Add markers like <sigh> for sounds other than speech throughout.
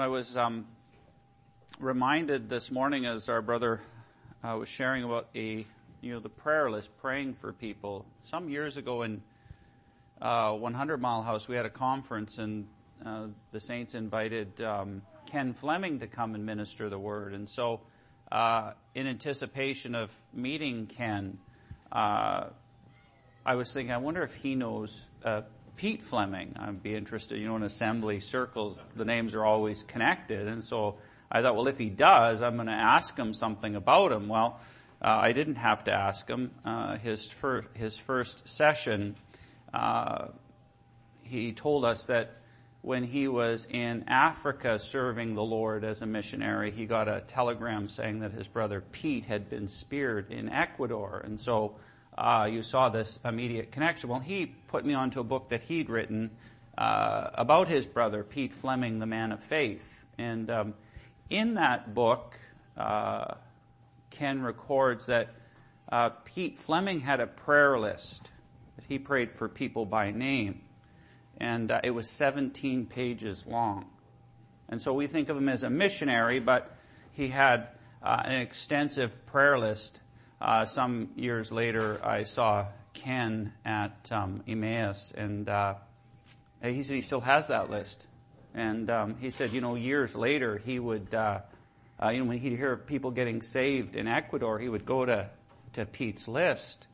I was um, reminded this morning as our brother uh, was sharing about a, you know, the prayer list, praying for people. Some years ago in uh, 100 Mile House, we had a conference and uh, the saints invited um, Ken Fleming to come and minister the word. And so, uh, in anticipation of meeting Ken, uh, I was thinking, I wonder if he knows uh, Pete Fleming. I'd be interested. You know, in assembly circles, the names are always connected, and so I thought, well, if he does, I'm going to ask him something about him. Well, uh, I didn't have to ask him. Uh, his first his first session, uh, he told us that when he was in Africa serving the Lord as a missionary, he got a telegram saying that his brother Pete had been speared in Ecuador, and so uh, you saw this immediate connection. Well, he put me onto a book that he'd written uh, about his brother, Pete Fleming, the man of faith. And um, in that book, uh, Ken records that uh, Pete Fleming had a prayer list that he prayed for people by name. And uh, it was 17 pages long. And so we think of him as a missionary, but he had uh, an extensive prayer list some years later, I saw Ken at um, Emmaus, and uh, he said he still has that list. And um, he said, you know, years later, he would, uh, uh, you know, when he'd hear people getting saved in Ecuador, he would go to to Pete's list,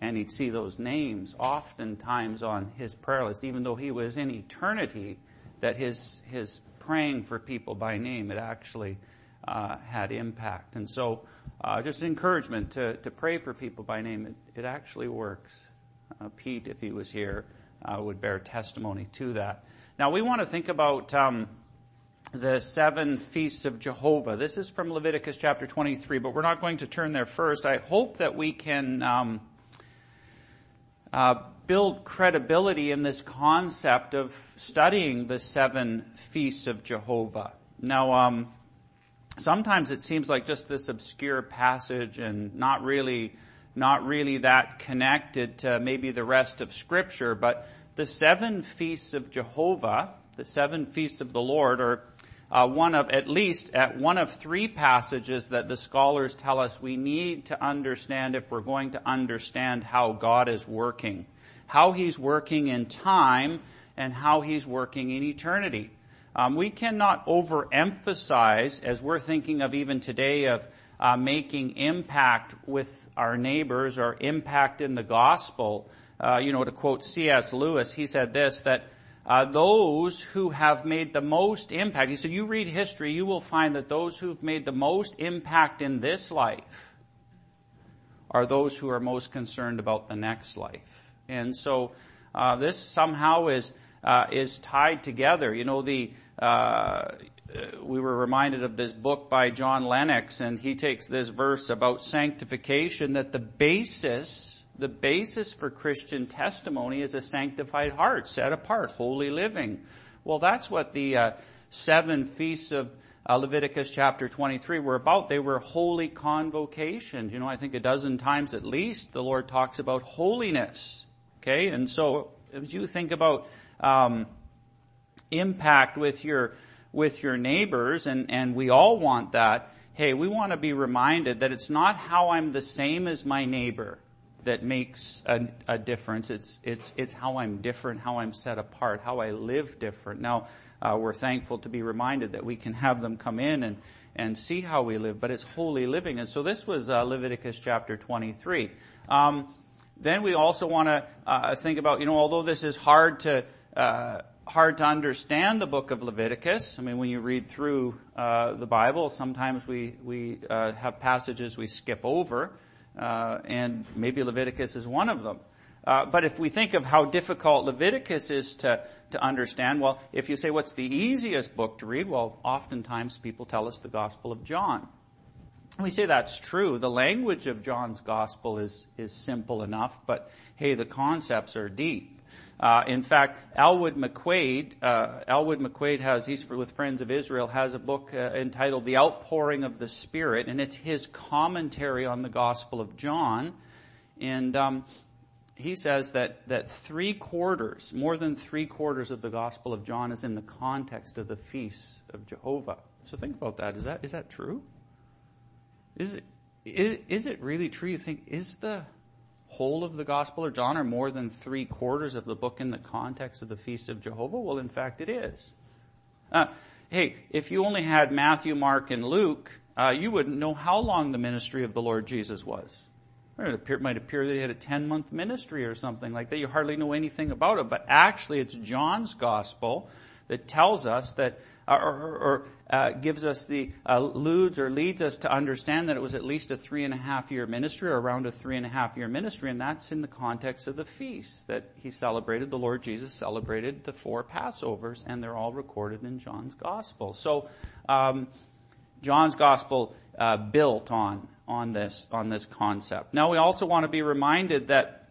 and he'd see those names oftentimes on his prayer list, even though he was in eternity. That his his praying for people by name had actually uh, had impact, and so uh, just encouragement to, to pray for people by name. It, actually works. Uh, Pete, if he was here, uh, would bear testimony to that. Now we want to think about um, the seven feasts of Jehovah. This is from Leviticus chapter 23, but we're not going to turn there first. I hope that we can um, uh, build credibility in this concept of studying the seven feasts of Jehovah. Now, um, sometimes it seems like just this obscure passage and not really, not really that connected to maybe the rest of scripture, but the seven feasts of Jehovah, the seven feasts of the Lord are uh, one of, at least at one of three passages that the scholars tell us we need to understand if we're going to understand how God is working. How He's working in time and how He's working in eternity. Um, we cannot overemphasize, as we're thinking of even today, of uh, making impact with our neighbors or impact in the gospel. Uh, you know, to quote C.S. Lewis, he said this that uh, those who have made the most impact. He said, you read history, you will find that those who've made the most impact in this life are those who are most concerned about the next life. And so uh, this somehow is uh, is tied together. You know, the uh, we were reminded of this book by John Lennox, and he takes this verse about sanctification that the basis, the basis for Christian testimony is a sanctified heart, set apart, holy living. Well, that's what the uh, seven feasts of uh, Leviticus chapter 23 were about. They were holy convocations. You know, I think a dozen times at least the Lord talks about holiness. Okay, and so as you think about um, impact with your with your neighbors, and and we all want that. Hey, we want to be reminded that it's not how I'm the same as my neighbor that makes a, a difference. It's it's it's how I'm different, how I'm set apart, how I live different. Now uh, we're thankful to be reminded that we can have them come in and and see how we live, but it's holy living. And so this was uh, Leviticus chapter 23. Um, then we also want to uh, think about, you know, although this is hard to uh, hard to understand the book of Leviticus. I mean, when you read through uh, the Bible, sometimes we we uh, have passages we skip over, uh, and maybe Leviticus is one of them. Uh, but if we think of how difficult Leviticus is to to understand, well, if you say what's the easiest book to read, well, oftentimes people tell us the Gospel of John. We say that's true. The language of John's Gospel is is simple enough, but hey, the concepts are deep. Uh, in fact, Elwood McQuaid, uh, Elwood McQuaid has, he's with Friends of Israel, has a book uh, entitled The Outpouring of the Spirit, and it's his commentary on the Gospel of John. And um, he says that, that three quarters, more than three quarters of the Gospel of John is in the context of the feasts of Jehovah. So think about that. Is that, is that true? Is it, is, is it really true? You think, is the whole of the Gospel of John or more than three quarters of the book in the context of the Feast of Jehovah? Well, in fact, it is. Uh, hey, if you only had Matthew, Mark, and Luke, uh, you wouldn't know how long the ministry of the Lord Jesus was. It appear, might appear that he had a 10 month ministry or something like that. You hardly know anything about it, but actually it's John's gospel that tells us that, or, or, or uh, gives us the, uh, or leads us to understand that it was at least a three and a half year ministry or around a three and a half year ministry, and that's in the context of the feasts that he celebrated. The Lord Jesus celebrated the four Passovers, and they're all recorded in John's gospel. So, um, John's gospel uh, built on on this on this concept. Now we also want to be reminded that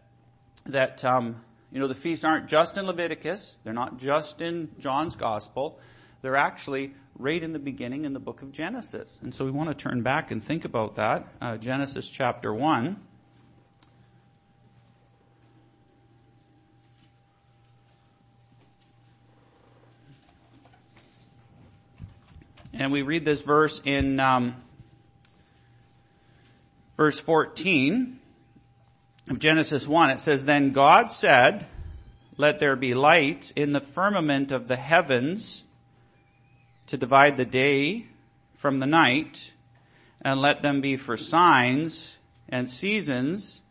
that um, you know the feasts aren't just in Leviticus; they're not just in John's gospel. They're actually right in the beginning in the book of Genesis, and so we want to turn back and think about that. Uh, Genesis chapter one. And we read this verse in um, verse 14 of Genesis 1. It says, Then God said, Let there be light in the firmament of the heavens to divide the day from the night, and let them be for signs and seasons,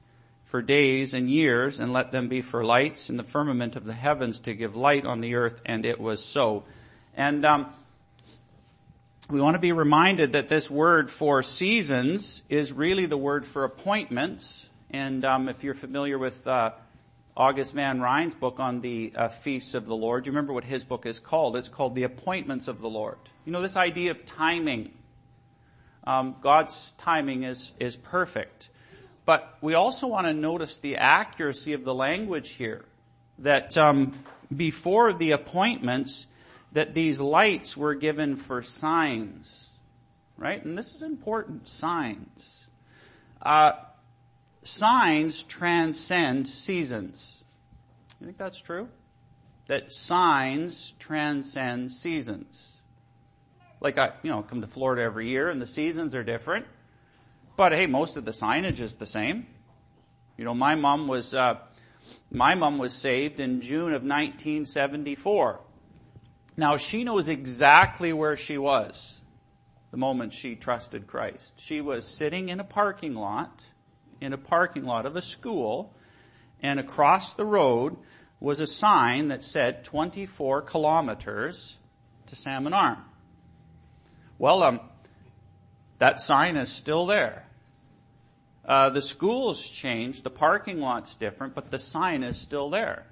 for days and years, and let them be for lights in the firmament of the heavens to give light on the earth. And it was so. And um, we want to be reminded that this word for seasons is really the word for appointments. And um, if you're familiar with uh, August Van Ryn's book on the uh, feasts of the Lord, you remember what his book is called? It's called The Appointments of the Lord. You know, this idea of timing. Um, God's timing is, is perfect. But we also want to notice the accuracy of the language here. That um, before the appointments, that these lights were given for signs, right? And this is important, signs. Uh, signs transcend seasons. You think that's true? That signs transcend seasons. Like I, you know, come to Florida every year and the seasons are different. But hey, most of the signage is the same. You know, my mom was, uh, my mom was saved in June of 1974. Now she knows exactly where she was the moment she trusted Christ. She was sitting in a parking lot, in a parking lot of a school, and across the road was a sign that said 24 kilometers to Salmon Arm. Well, um, that sign is still there. Uh, the school's changed, the parking lot's different, but the sign is still there.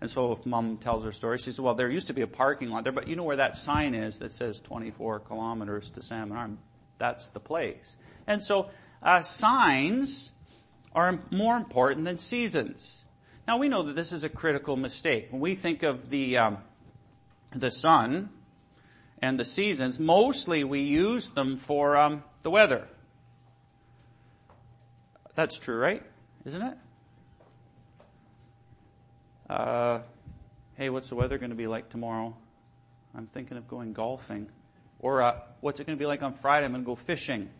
And so if mom tells her story, she says, well, there used to be a parking lot there, but you know where that sign is that says 24 kilometers to Salmon Arm? That's the place. And so, uh, signs are more important than seasons. Now we know that this is a critical mistake. When we think of the, um, the sun and the seasons, mostly we use them for, um, the weather. That's true, right? Isn't it? Uh, hey, what's the weather going to be like tomorrow? I'm thinking of going golfing. Or, uh, what's it going to be like on Friday? I'm going to go fishing.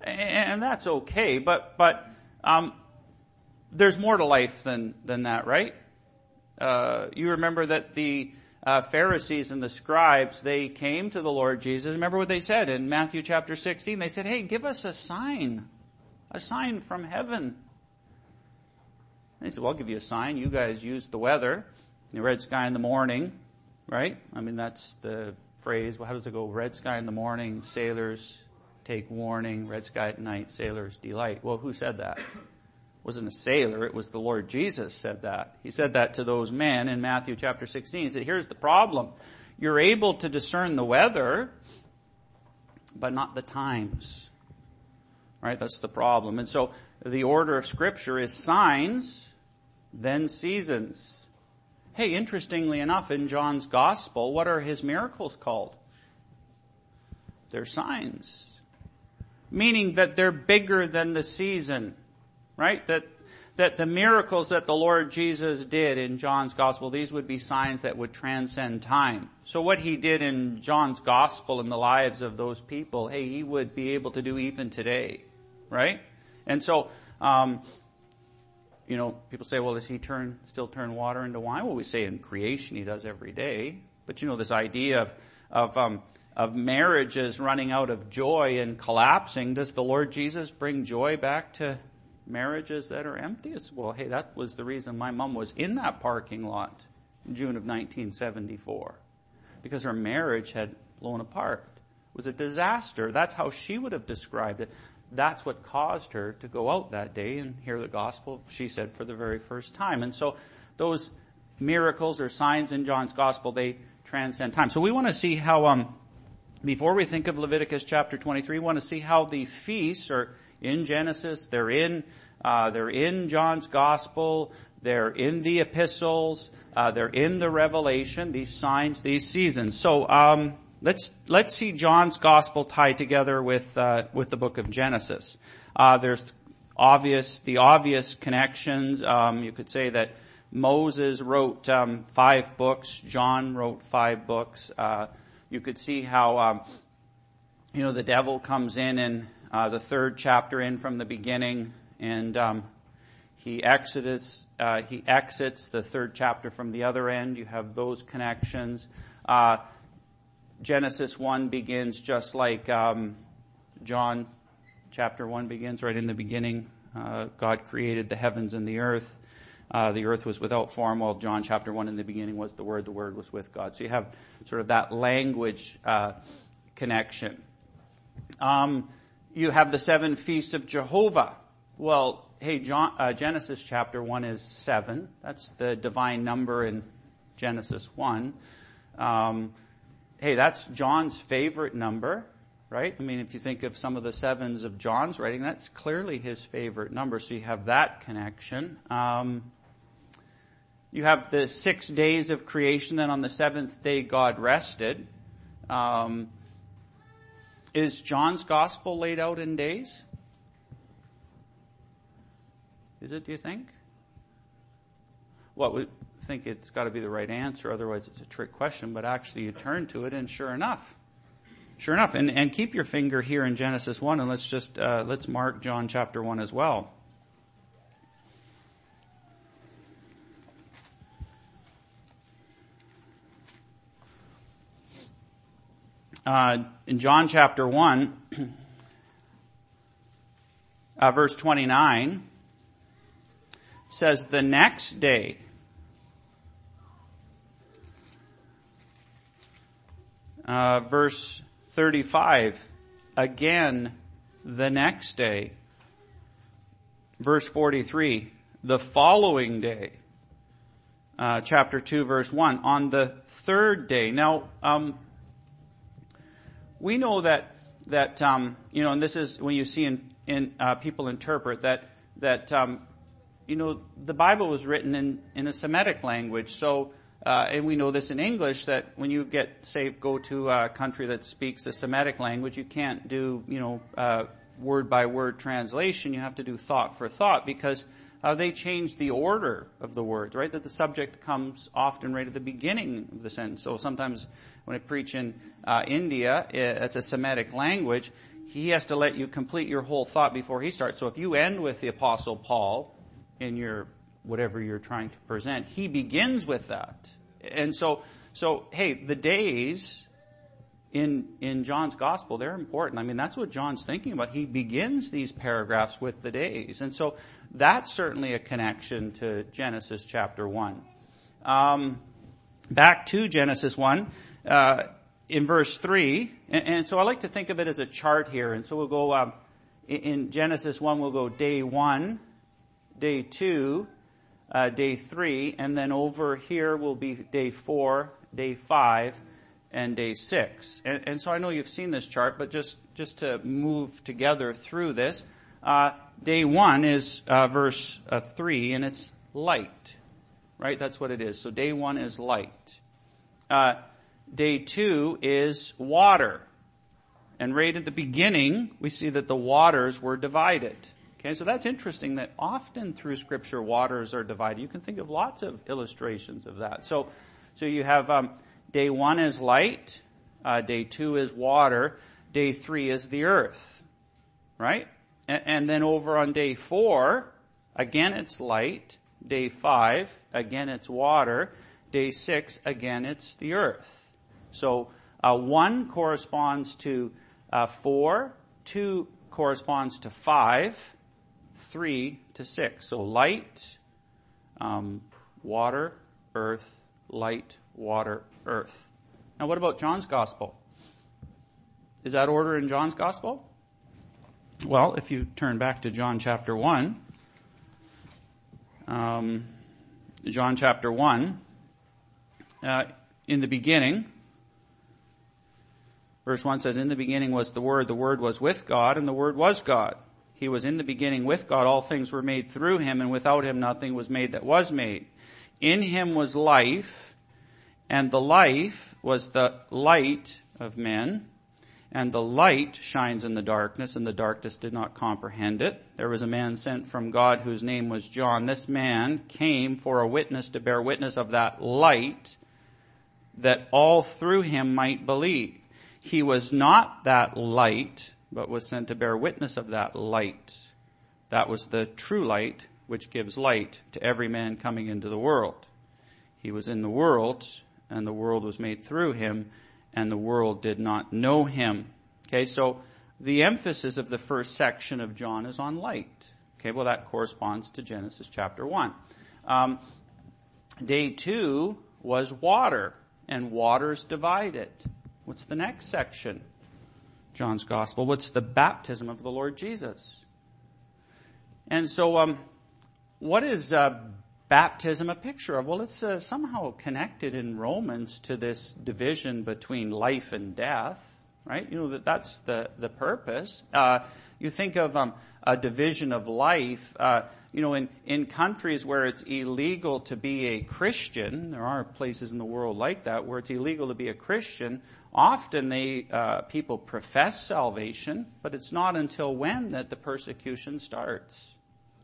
And that's okay, but, but, um, there's more to life than, than that, right? Uh, you remember that the, uh, Pharisees and the scribes, they came to the Lord Jesus. Remember what they said in Matthew chapter 16? They said, hey, give us a sign. A sign from heaven. And he said, well, I'll give you a sign. You guys use the weather. The red sky in the morning, right? I mean, that's the phrase. Well, how does it go? Red sky in the morning, sailors take warning. Red sky at night, sailors delight. Well, who said that? It wasn't a sailor. It was the Lord Jesus said that. He said that to those men in Matthew chapter 16. He said, here's the problem. You're able to discern the weather, but not the times. Right? That's the problem. And so the order of scripture is signs, then seasons. Hey, interestingly enough, in John's gospel, what are his miracles called? They're signs. Meaning that they're bigger than the season, right? That, that the miracles that the Lord Jesus did in John's gospel, these would be signs that would transcend time. So what he did in John's gospel in the lives of those people, hey, he would be able to do even today, right? And so, um, you know, people say, well, does he turn, still turn water into wine? Well, we say in creation he does every day. But you know, this idea of, of, um, of marriages running out of joy and collapsing, does the Lord Jesus bring joy back to marriages that are empty? Well, hey, that was the reason my mom was in that parking lot in June of 1974. Because her marriage had blown apart. It was a disaster. That's how she would have described it. That's what caused her to go out that day and hear the gospel, she said, for the very first time. And so those miracles or signs in John's gospel, they transcend time. So we want to see how, um, before we think of Leviticus chapter 23, we want to see how the feasts are in Genesis, they're in, uh, they're in John's gospel, they're in the epistles, uh, they're in the revelation, these signs, these seasons. So, um, let's, let's see John's gospel tied together with, uh, with the book of Genesis. Uh, there's obvious, the obvious connections, um, you could say that Moses wrote um, five books. John wrote five books. You could see how um, you know the devil comes in in uh, the third chapter in from the beginning, and um, he exits uh, he exits the third chapter from the other end. You have those connections. Uh, Genesis one begins just like um, John chapter one begins. Right in the beginning, uh, God created the heavens and the earth. Uh, the earth was without form, while John chapter 1 in the beginning was the Word, the Word was with God. So you have sort of that language uh, connection. Um, you have the seven feasts of Jehovah. Well, hey, John, uh, Genesis chapter 1 is 7. That's the divine number in Genesis 1. Um, hey, that's John's favorite number, right? I mean, if you think of some of the sevens of John's writing, that's clearly his favorite number, so you have that connection. Um, you have the six days of creation, then on the seventh day God rested. Um, is John's gospel laid out in days? Is it, do you think? Well, we think it's got to be the right answer, otherwise it's a trick question, but actually you turn to it and sure enough, sure enough, and, and keep your finger here in Genesis 1 and let's just, uh, let's mark John chapter 1 as well. Uh, in John chapter 1, <clears throat> uh, verse 29, says, The next day, uh, verse 35, again, the next day. Verse 43, the following day. Uh, chapter 2 verse 1, on the third day. Now, um, we know that that um, you know, and this is when you see in, in uh, people interpret that that um, you know the Bible was written in in a Semitic language, so. Uh, and we know this in English that when you get, say, go to a country that speaks a Semitic language, you can't do, you know, uh, word by word translation. You have to do thought for thought because uh, they change the order of the words, right? That the subject comes often right at the beginning of the sentence. So sometimes when I preach in uh, India, it's a Semitic language. He has to let you complete your whole thought before he starts. So if you end with the Apostle Paul in your whatever you're trying to present, he begins with that. And so, so hey, the days in in John's gospel they're important. I mean, that's what John's thinking about. He begins these paragraphs with the days, and so that's certainly a connection to Genesis chapter 1. Um, back to Genesis 1, uh, in verse 3, and, and, so I like to think of it as a chart here, and so we'll go, um, in, Genesis 1, we'll go day 1, day 2, uh, day 3, and then over here will be day 4, day 5, and day 6. And, and so I know you've seen this chart, but just, just to move together through this, uh, day one is uh, verse uh, three, and it's light, right? That's what it is. So day one is light. Uh, day two is water, and right at the beginning we see that the waters were divided. Okay, so that's interesting that often through scripture waters are divided. You can think of lots of illustrations of that. So, so you have, um, day one is light, uh, day two is water, day three is the earth. Right? And, and then over on day four, again it's light, day five, again it's water, day six, again it's the earth. So, uh, one corresponds to uh, four, two corresponds to five, three to six. So light, um, water, earth, light, water, earth. Now what about John's gospel? Is that order in John's gospel? Well, if you turn back to John chapter 1, um, John chapter 1, uh, in the beginning, verse 1 says, In the beginning was the Word, the Word was with God, and the Word was God. He was in the beginning with God. All things were made through him, and without him nothing was made that was made. In him was life, and the life was the light of men. And the light shines in the darkness, and the darkness did not comprehend it. There was a man sent from God whose name was John. This man came for a witness to bear witness of that light, that all through him might believe. He was not that light but was sent to bear witness of that light. That was the true light which gives light to every man coming into the world. He was in the world, and the world was made through him, and the world did not know him. Okay, so the emphasis of the first section of John is on light. Okay, well that corresponds to Genesis chapter 1. Um, day 2 was water, and waters divided. What's the next section? John's gospel. What's the baptism of the Lord Jesus? And so, um, what is uh, baptism a picture of? Well, it's uh, somehow connected in Romans to this division between life and death, right? You know that that's the the purpose. Uh, you think of um, a division of life. Uh, you know, in in countries where it's illegal to be a Christian, there are places in the world like that where it's illegal to be a Christian. Often they, uh, people profess salvation, but it's not until when that the persecution starts.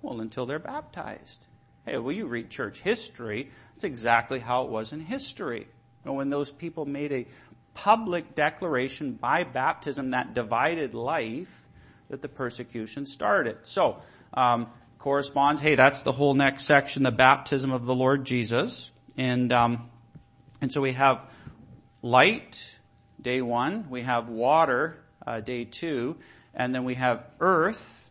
Well, until they're baptized. Hey, well, you read church history. That's exactly how it was in history. when those people made a public declaration by baptism that divided life, that the persecution started. So, um, corresponds. Hey, that's the whole next section, the baptism of the Lord Jesus, and um, and so we have light, day one. We have water, uh, day two. And then we have earth,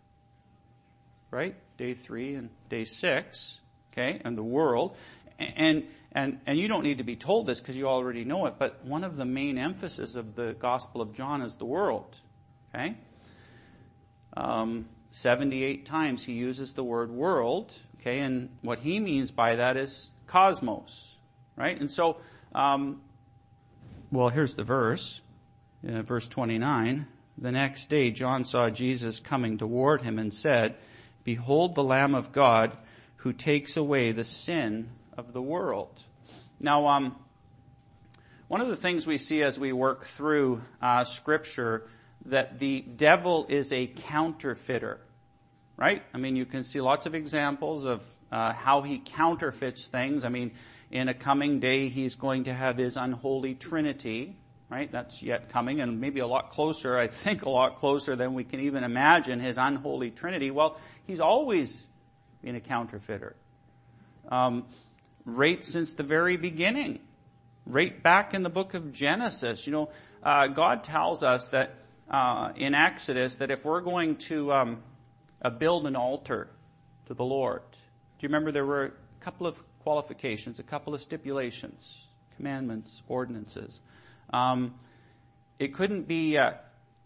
right? Day three and day six. Okay. And the world. And, and, and you don't need to be told this because you already know it, but one of the main emphasis of the Gospel of John is the world. Okay? Um, 78 times he uses the word world, okay, and what he means by that is cosmos, right? And so, um, well, here's the verse, uh, verse 29. The next day, John saw Jesus coming toward him and said, Behold the Lamb of God who takes away the sin of the world. Now, um, one of the things we see as we work through uh, Scripture that the devil is a counterfeiter, right? I mean, you can see lots of examples of uh, how he counterfeits things. I mean, in a coming day, he's going to have his unholy trinity, right? That's yet coming and maybe a lot closer, I think a lot closer than we can even imagine his unholy trinity. Well, he's always been a counterfeiter. Um, right since the very beginning. Right back in the book of Genesis, you know, uh, God tells us that uh, in Exodus that if we're going to um, uh, build an altar to the Lord, do you remember there were a couple of qualifications, a couple of stipulations, commandments, ordinances. Um, it couldn't be uh,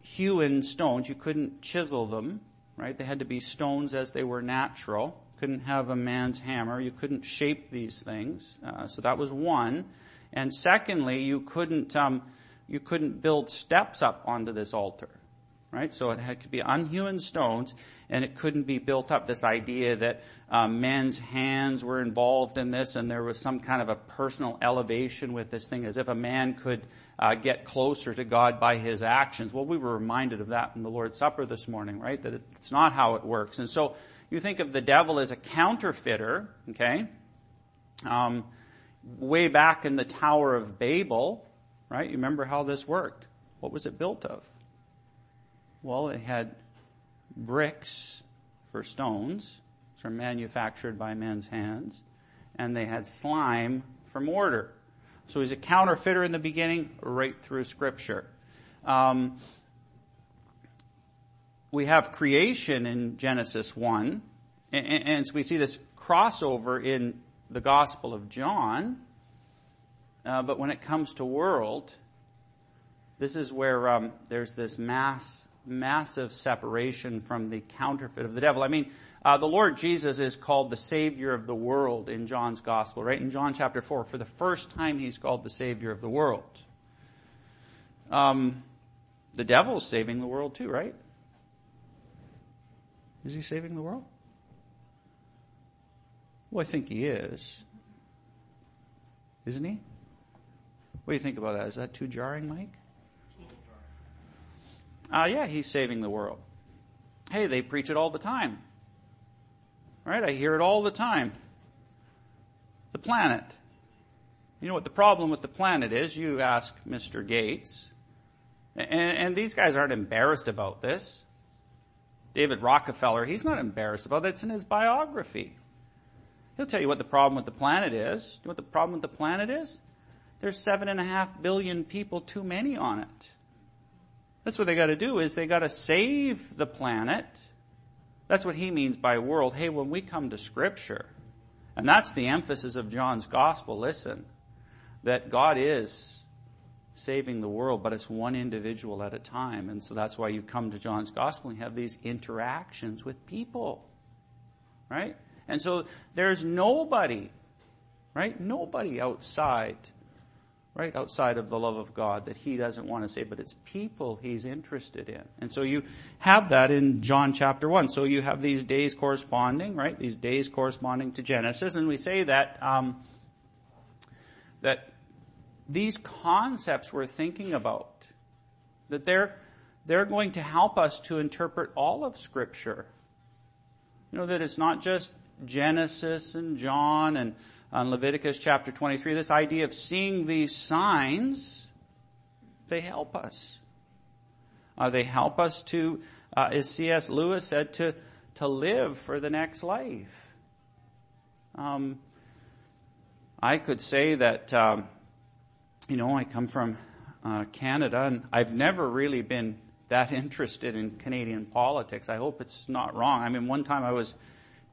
hewn stones. You couldn't chisel them, right? They had to be stones as they were natural. Couldn't have a man's hammer. You couldn't shape these things. Uh, so that was one. And secondly, you couldn't um, you couldn't build steps up onto this altar, right? So it had to be unhewn stones, and it couldn't be built up. This idea that um, men's hands were involved in this, and there was some kind of a personal elevation with this thing, as if a man could uh, get closer to God by his actions. Well, we were reminded of that in the Lord's Supper this morning, right? That it's not how it works. And so you think of the devil as a counterfeiter, okay? Um, way back in the Tower of Babel, right? You remember how this worked? What was it built of? Well, it had bricks for stones, which are manufactured by men's hands, and they had slime for mortar. So he's a counterfeiter in the beginning, right through Scripture. Um, we have creation in Genesis 1, and, and, so we see this crossover in the Gospel of John. Uh, but when it comes to world, this is where um, there's this mass massive separation from the counterfeit of the devil. I mean, uh, the Lord Jesus is called the Savior of the world in John's Gospel, right? In John chapter 4, for the first time he's called the Savior of the world. Um, the devil's saving the world too, right? Is he saving the world? Well, I think he is. Isn't he? What do you think about that? Is that too jarring, Mike? Uh, yeah, he's saving the world. Hey, they preach it all the time. Right? I hear it all the time. The planet. You know what the problem with the planet is? You ask Mr. Gates. And, and these guys aren't embarrassed about this. David Rockefeller, he's not embarrassed about it. It's in his biography. He'll tell you what the problem with the planet is. You know what the problem with the planet is? There's seven and a half billion people too many on it. That's what they gotta do is they gotta save the planet. That's what he means by world. Hey, when we come to scripture, and that's the emphasis of John's gospel, listen, that God is saving the world, but it's one individual at a time. And so that's why you come to John's gospel and you have these interactions with people. Right? And so there's nobody, right? Nobody outside right outside of the love of God that he doesn't want to save, but it's people he's interested in. And so you have that in John chapter 1. So you have these days corresponding, right? These days corresponding to Genesis, and we say that, um, that these concepts we're thinking about, that they're, they're going to help us to interpret all of scripture. You know, that it's not just Genesis and John and on Leviticus chapter 23, this idea of seeing these signs, they help us. Uh, they help us to, uh, as C.S. Lewis said, to, to live for the next life. Um, I could say that, um, you know, I come from uh, Canada and I've never really been that interested in Canadian politics. I hope it's not wrong. I mean, one time I was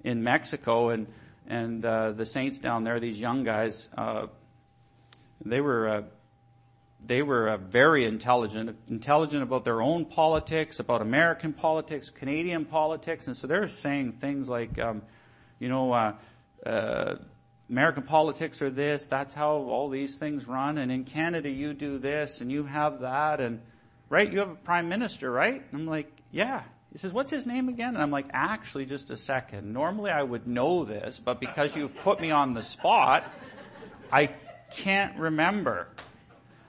in Mexico and and uh, the saints down there, these young guys, uh, they were uh, they were uh, very intelligent, intelligent about their own politics, about American politics, Canadian politics, and so they're saying things like, um, you know, uh, uh, American politics are this, that's how all these things run, and in Canada you do this and you have that, and right, you have a prime minister, right? I'm like, yeah, he says, what's his name again? And I'm like, actually, just a second. Normally I would know this, but because you've put me on the spot, I can't remember.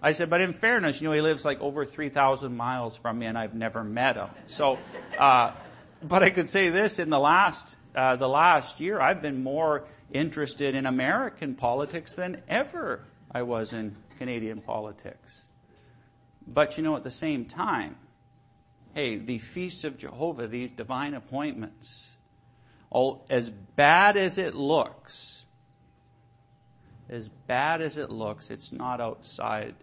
I said, but in fairness, you know, he lives like over 3,000 miles from me and I've never met him. So, uh, but I could say this in the last, uh, the last year, I've been more interested in American politics than ever I was in Canadian politics. But you know, at the same time, hey, the feast of Jehovah, these divine appointments, all, as bad as it looks, as bad as it looks, it's not outside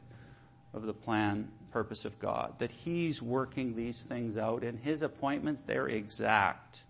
of the plan, purpose of God. That He's working these things out and His appointments, they're exact.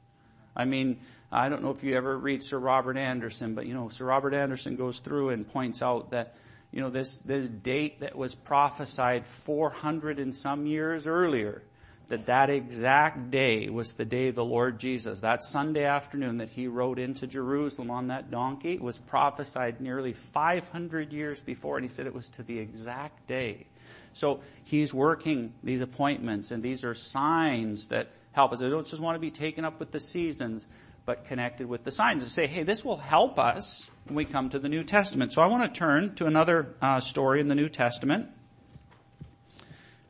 I mean, I don't know if you ever read Sir Robert Anderson, but you know, Sir Robert Anderson goes through and points out that, you know, this, this date that was prophesied 400 and some years earlier, that that exact day was the day the Lord Jesus, that Sunday afternoon that he rode into Jerusalem on that donkey, was prophesied nearly 500 years before, and he said it was to the exact day. So he's working these appointments, and these are signs that help us. I don't just want to be taken up with the seasons, but connected with the signs and say, hey, this will help us when we come to the New Testament. So I want to turn to another uh, story in the New Testament,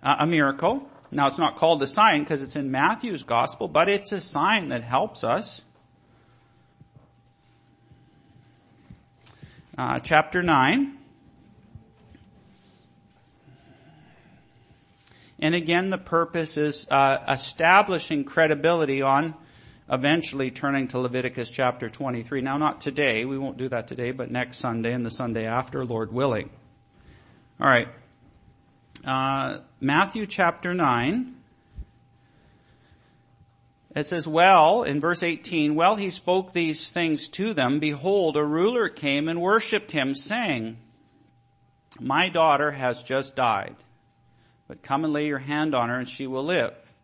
uh, a miracle. Now it's not called a sign because it's in Matthew's gospel, but it's a sign that helps us. Uh, chapter 9. And again, the purpose is uh, establishing credibility on eventually turning to Leviticus chapter 23. Now, not today. We won't do that today, but next Sunday and the Sunday after, Lord willing. All right. Uh, Matthew chapter 9. It says, well, in verse 18, well, he spoke these things to them. Behold, a ruler came and worshipped him, saying, my daughter has just died, but come and lay your hand on her and she will live.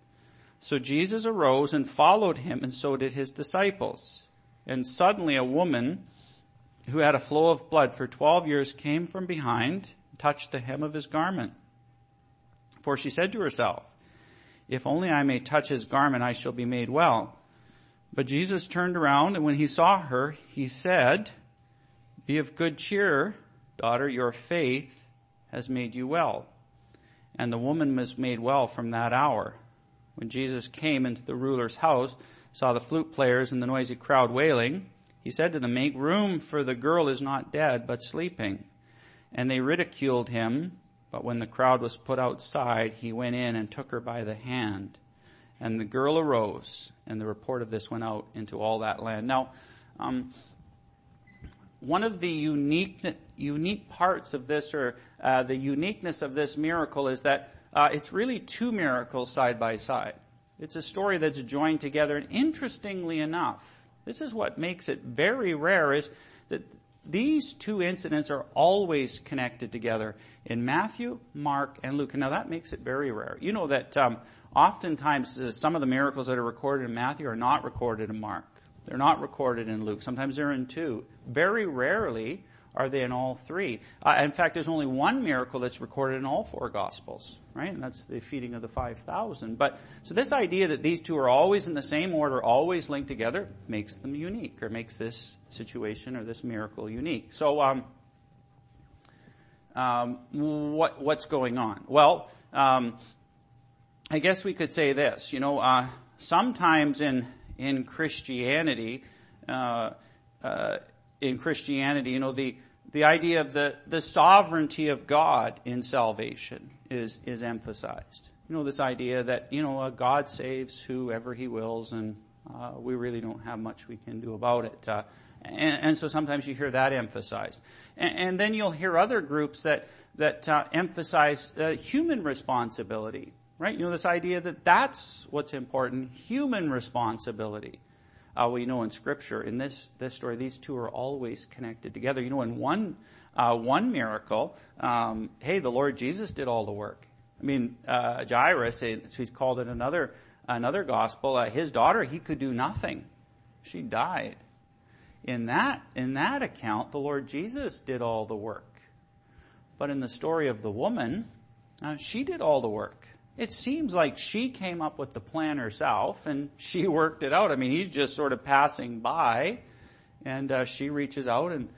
So Jesus arose and followed him and so did his disciples. And suddenly a woman who had a flow of blood for 12 years came from behind, touched the hem of his garment. For she said to herself, if only I may touch his garment, I shall be made well. But Jesus turned around and when he saw her, he said, be of good cheer, daughter, your faith has made you well. And the woman was made well from that hour. When Jesus came into the ruler's house, saw the flute players and the noisy crowd wailing, he said to them, make room for the girl is not dead, but sleeping. And they ridiculed him. But when the crowd was put outside, he went in and took her by the hand. And the girl arose, and the report of this went out into all that land. Now, um, one of the unique unique parts of this, or uh, the uniqueness of this miracle, is that uh, it's really two miracles side by side. It's a story that's joined together, and interestingly enough, this is what makes it very rare: is that these two incidents are always connected together in Matthew, Mark, and Luke. Now that makes it very rare. You know that um, oftentimes uh, some of the miracles that are recorded in Matthew are not recorded in Mark. They're not recorded in Luke. Sometimes they're in two. Very rarely are they in all three. Uh, in fact, there's only one miracle that's recorded in all four Gospels, right? And that's the feeding of the 5,000. But, so this idea that these two are always in the same order, always linked together, makes them unique, or makes this situation or this miracle unique. So, um, um, what, what's going on? Well, um, I guess we could say this, you know, uh, sometimes in, in Christianity, uh, uh, in Christianity, you know, the, the idea of the, the sovereignty of God in salvation is, is emphasized. You know, this idea that, you know, uh, God saves whoever he wills and uh, we really don't have much we can do about it. Uh, and, and, so sometimes you hear that emphasized. And, and then you'll hear other groups that, that uh, emphasize uh, human responsibility, right? You know, this idea that that's what's important, human responsibility. Uh, we know in scripture, in this, this story, these two are always connected together. You know, in one, uh, one miracle, um, hey, the Lord Jesus did all the work. I mean, uh, Jairus, he's called it another, another gospel, uh, his daughter, he could do nothing. She died. In that, in that account, the Lord Jesus did all the work. But in the story of the woman, uh, she did all the work. It seems like she came up with the plan herself and she worked it out. I mean, he's just sort of passing by and uh, she reaches out and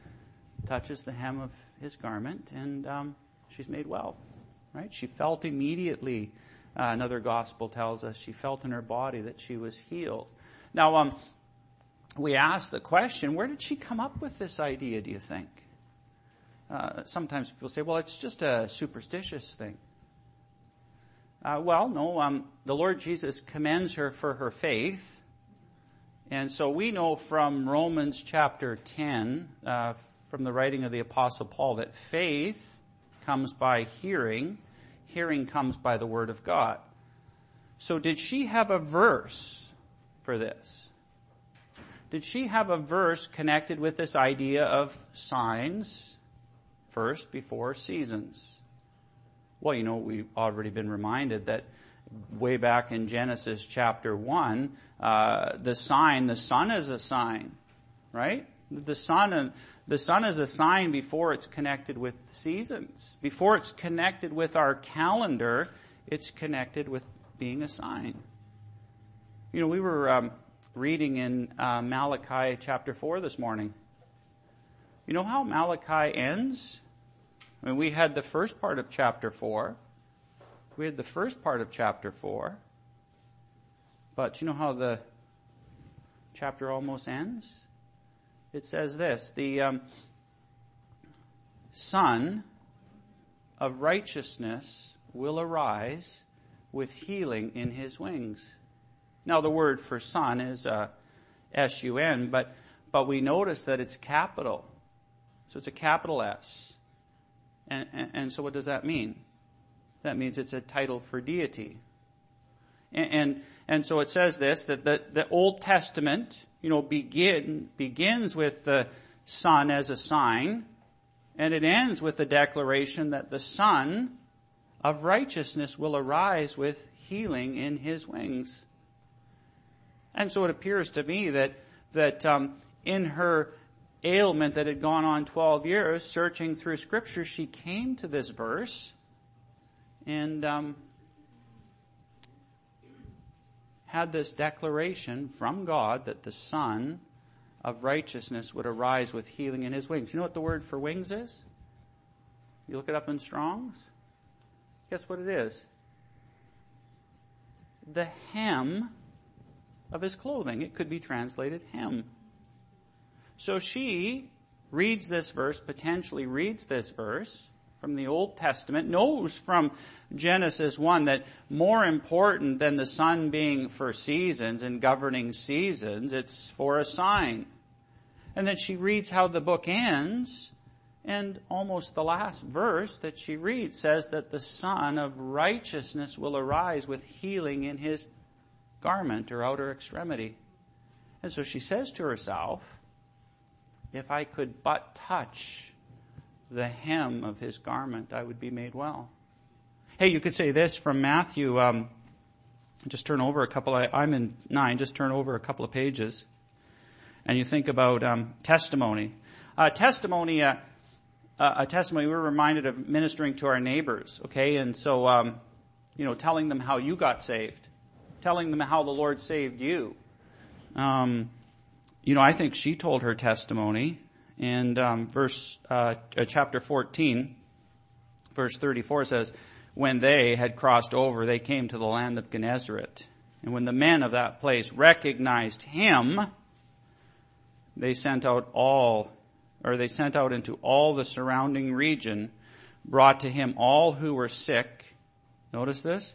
touches the hem of his garment and um, she's made well, right? She felt immediately, uh, another gospel tells us, she felt in her body that she was healed. Now, um, we ask the question, where did she come up with this idea, do you think? Uh, sometimes people say, well, it's just a superstitious thing. Uh, well, no, um, the Lord Jesus commends her for her faith. And so we know from Romans chapter 10, uh, from the writing of the apostle Paul, that faith comes by hearing, hearing comes by the word of God. So did she have a verse for this? Did she have a verse connected with this idea of signs first before seasons? Well, you know, we've already been reminded that way back in Genesis chapter 1, uh, the sign, the sun is a sign, right? The sun the sun is a sign before it's connected with seasons. Before it's connected with our calendar, it's connected with being a sign. You know, we were um, reading in uh, Malachi chapter 4 this morning. You know how Malachi ends? I mean, we had the first part of chapter 4. We had the first part of chapter 4. But you know how the chapter almost ends? It says this, the um, Sun of righteousness will arise with healing in his wings. Now the word for sun is uh, S-U-N, but, but we notice that it's capital. So it's a capital S. And, and, so what does that mean? That means it's a title for deity. And, and, and so it says this, that the, the Old Testament, you know, begin, begins with the sun as a sign, and it ends with the declaration that the sun of righteousness will arise with healing in his wings. And so it appears to me that, that um, in her ailment that had gone on 12 years, searching through scripture, she came to this verse and um, had this declaration from God that the Sun of righteousness would arise with healing in his wings. You know what the word for wings is? You look it up in Strong's? Guess what it is? The hem of his clothing. It could be translated hem. So she reads this verse, potentially reads this verse from the Old Testament, knows from Genesis 1 that more important than the sun being for seasons and governing seasons, it's for a sign. And then she reads how the book ends, and almost the last verse that she reads says that the Sun of righteousness will arise with healing in his garment or outer extremity. And so she says to herself, if I could but touch the hem of his garment, I would be made well. Hey, you could say this from Matthew. Um, just turn over a couple. I, am in nine. Just turn over a couple of pages, and you think about um, testimony. Uh, testimony. Uh, uh, a testimony. We're reminded of ministering to our neighbors. Okay, and so um, you know, telling them how you got saved telling them how the Lord saved you. Um, you know, I think she told her testimony and um, verse uh, chapter 14, verse 34 says, "When they had crossed over, they came to the land of Gennesaret, and when the men of that place recognized him, they sent out all, or they sent out into all the surrounding region, brought to him all who were sick. Notice this."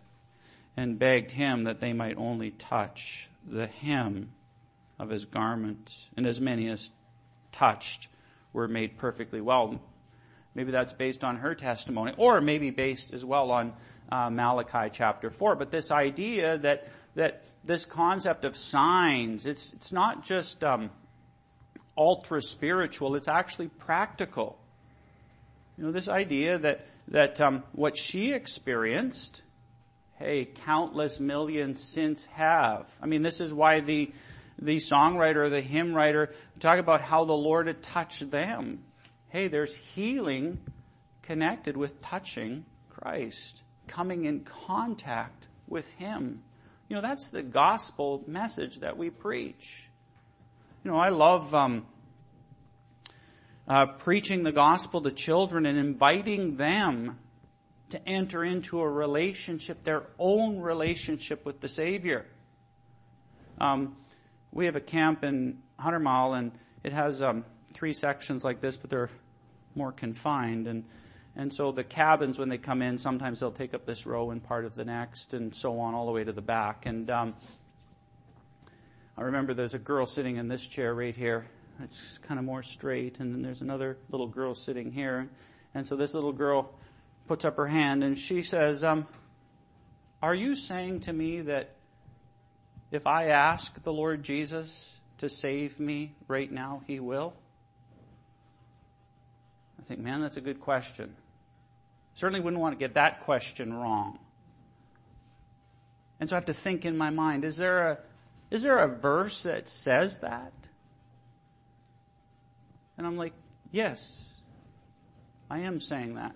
and begged him that they might only touch the hem of his garment. And as many as touched were made perfectly well. Maybe that's based on her testimony, or maybe based as well on uh, Malachi chapter 4. But this idea that, that this concept of signs, it's, it's not just um, ultra spiritual, it's actually practical. You know, this idea that, that um, what she experienced hey, countless millions since have. I mean, this is why the, the songwriter, the hymn writer, talk about how the Lord touched them. Hey, there's healing connected with touching Christ, coming in contact with Him. You know, that's the gospel message that we preach. You know, I love um, uh, preaching the gospel to children and inviting them to enter into a relationship, their own relationship with the Savior. Um, we have a camp in Hundred Mile, and it has um, three sections like this, but they're more confined. And and so the cabins, when they come in, sometimes they'll take up this row and part of the next, and so on, all the way to the back. And um, I remember there's a girl sitting in this chair right here. It's kind of more straight, and then there's another little girl sitting here. And so this little girl puts up her hand and she says, um, are you saying to me that if I ask the Lord Jesus to save me right now, He will? I think, man, that's a good question. Certainly wouldn't want to get that question wrong. And so I have to think in my mind, is there a, is there a verse that says that? And I'm like, yes, I am saying that.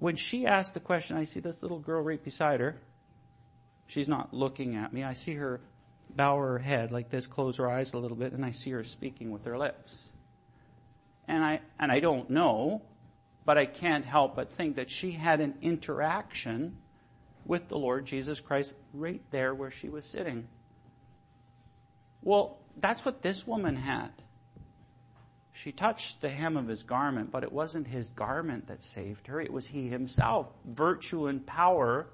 When she asked the question, I see this little girl right beside her. She's not looking at me. I see her bow her head like this, close her eyes a little bit, and I see her speaking with her lips. And I, and I don't know, but I can't help but think that she had an interaction with the Lord Jesus Christ right there where she was sitting. Well, that's what this woman had. She touched the hem of his garment, but it wasn't his garment that saved her. It was he himself. Virtue and power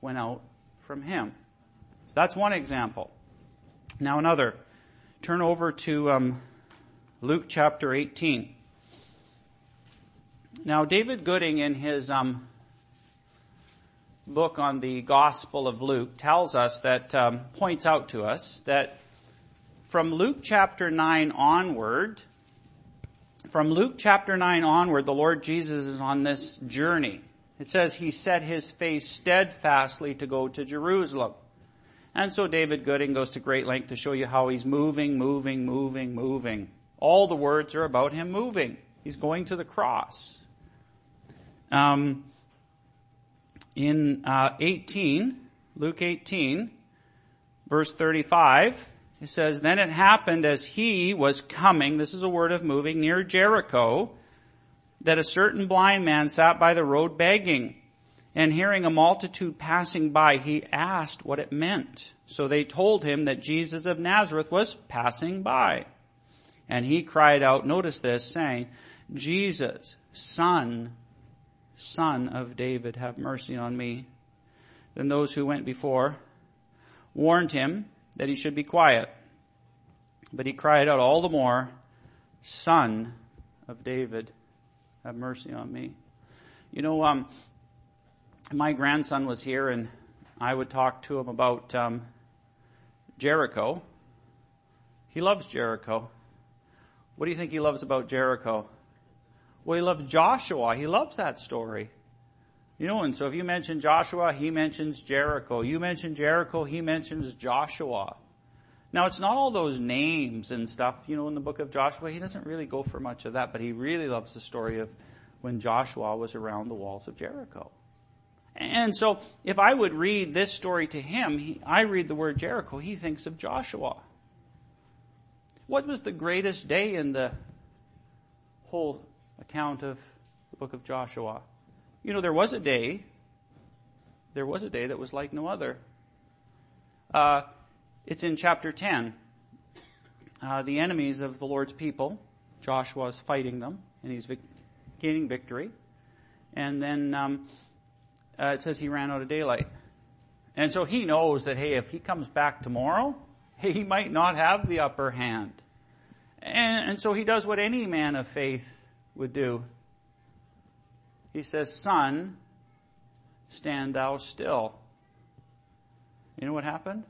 went out from him. So that's one example. Now another. Turn over to um, Luke chapter 18. Now David Gooding in his um, book on the Gospel of Luke tells us that, um, points out to us that from Luke chapter 9 onward, from Luke chapter 9 onward, the Lord Jesus is on this journey. It says he set his face steadfastly to go to Jerusalem. And so David Gooding goes to great length to show you how he's moving, moving, moving, moving. All the words are about him moving. He's going to the cross. Um, in uh, 18, Luke 18, verse 35, it says, Then it happened as he was coming, this is a word of moving, near Jericho, that a certain blind man sat by the road begging. And hearing a multitude passing by, he asked what it meant. So they told him that Jesus of Nazareth was passing by. And he cried out, notice this, saying, Jesus, son son of David, have mercy on me. Then those who went before warned him that he should be quiet. But he cried out all the more, son of David, have mercy on me. You know, um, my grandson was here and I would talk to him about um, Jericho. He loves Jericho. What do you think he loves about Jericho? Well, he loves Joshua. He loves that story. You know, and so if you mention Joshua, he mentions Jericho. You mention Jericho, he mentions Joshua. Now it's not all those names and stuff, you know, in the book of Joshua. He doesn't really go for much of that, but he really loves the story of when Joshua was around the walls of Jericho. And so if I would read this story to him, he, I read the word Jericho, he thinks of Joshua. What was the greatest day in the whole account of the book of Joshua. You know, there was a day, there was a day that was like no other. Uh, it's in chapter 10. Uh, the enemies of the Lord's people, Joshua is fighting them, and he's vic- gaining victory. And then um, uh, it says he ran out of daylight. And so he knows that, hey, if he comes back tomorrow, <laughs> he might not have the upper hand. And, and so he does what any man of faith would do. He says, sun, stand thou still. You know what happened?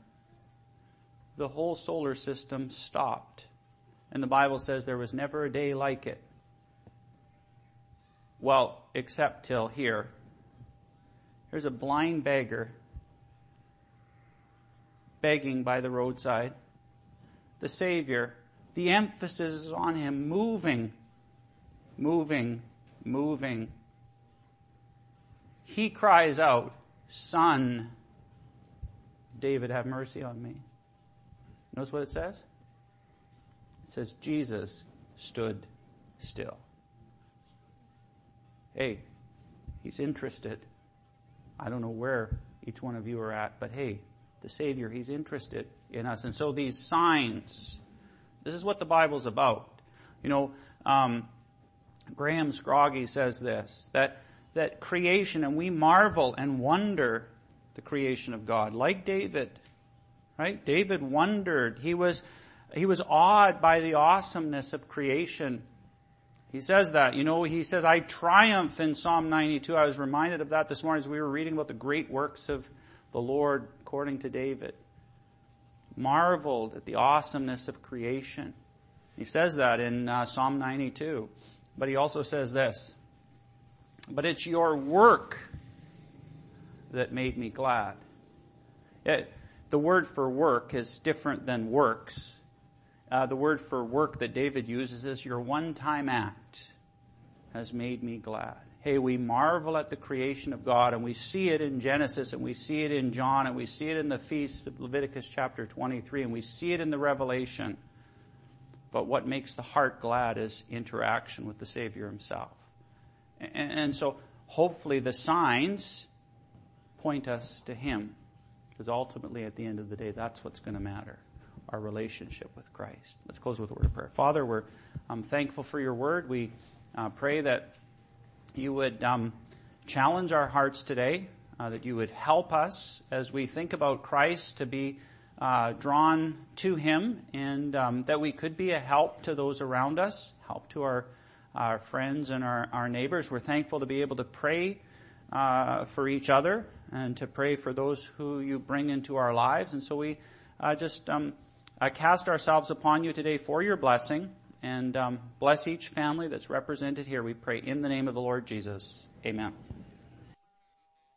The whole solar system stopped. And the Bible says there was never a day like it. Well, except till here. There's a blind beggar begging by the roadside. The Savior, the emphasis is on him moving moving, moving. He cries out, Son, David, have mercy on me. Notice what it says? It says, Jesus stood still. Hey, he's interested. I don't know where each one of you are at, but hey, the Savior, he's interested in us. And so these signs, this is what the Bible's about. You know, um, Graham Scroggie says this, that, that creation, and we marvel and wonder the creation of God, like David, right? David wondered. He was, he was awed by the awesomeness of creation. He says that, you know, he says, I triumph in Psalm 92. I was reminded of that this morning as we were reading about the great works of the Lord according to David. Marveled at the awesomeness of creation. He says that in uh, Psalm 92. But he also says this, but it's your work that made me glad. It, the word for work is different than works. Uh, the word for work that David uses is your one-time act has made me glad. Hey, we marvel at the creation of God and we see it in Genesis and we see it in John and we see it in the feast of Leviticus chapter 23 and we see it in the Revelation. But what makes the heart glad is interaction with the Savior himself. And, and so hopefully the signs point us to Him. Because ultimately at the end of the day, that's what's going to matter. Our relationship with Christ. Let's close with a word of prayer. Father, we're um, thankful for your word. We uh, pray that you would um, challenge our hearts today, uh, that you would help us as we think about Christ to be uh, drawn to Him, and um, that we could be a help to those around us, help to our our friends and our, our neighbors. We're thankful to be able to pray uh, for each other and to pray for those who you bring into our lives. And so we uh, just um, uh, cast ourselves upon you today for your blessing and um, bless each family that's represented here. We pray in the name of the Lord Jesus. Amen.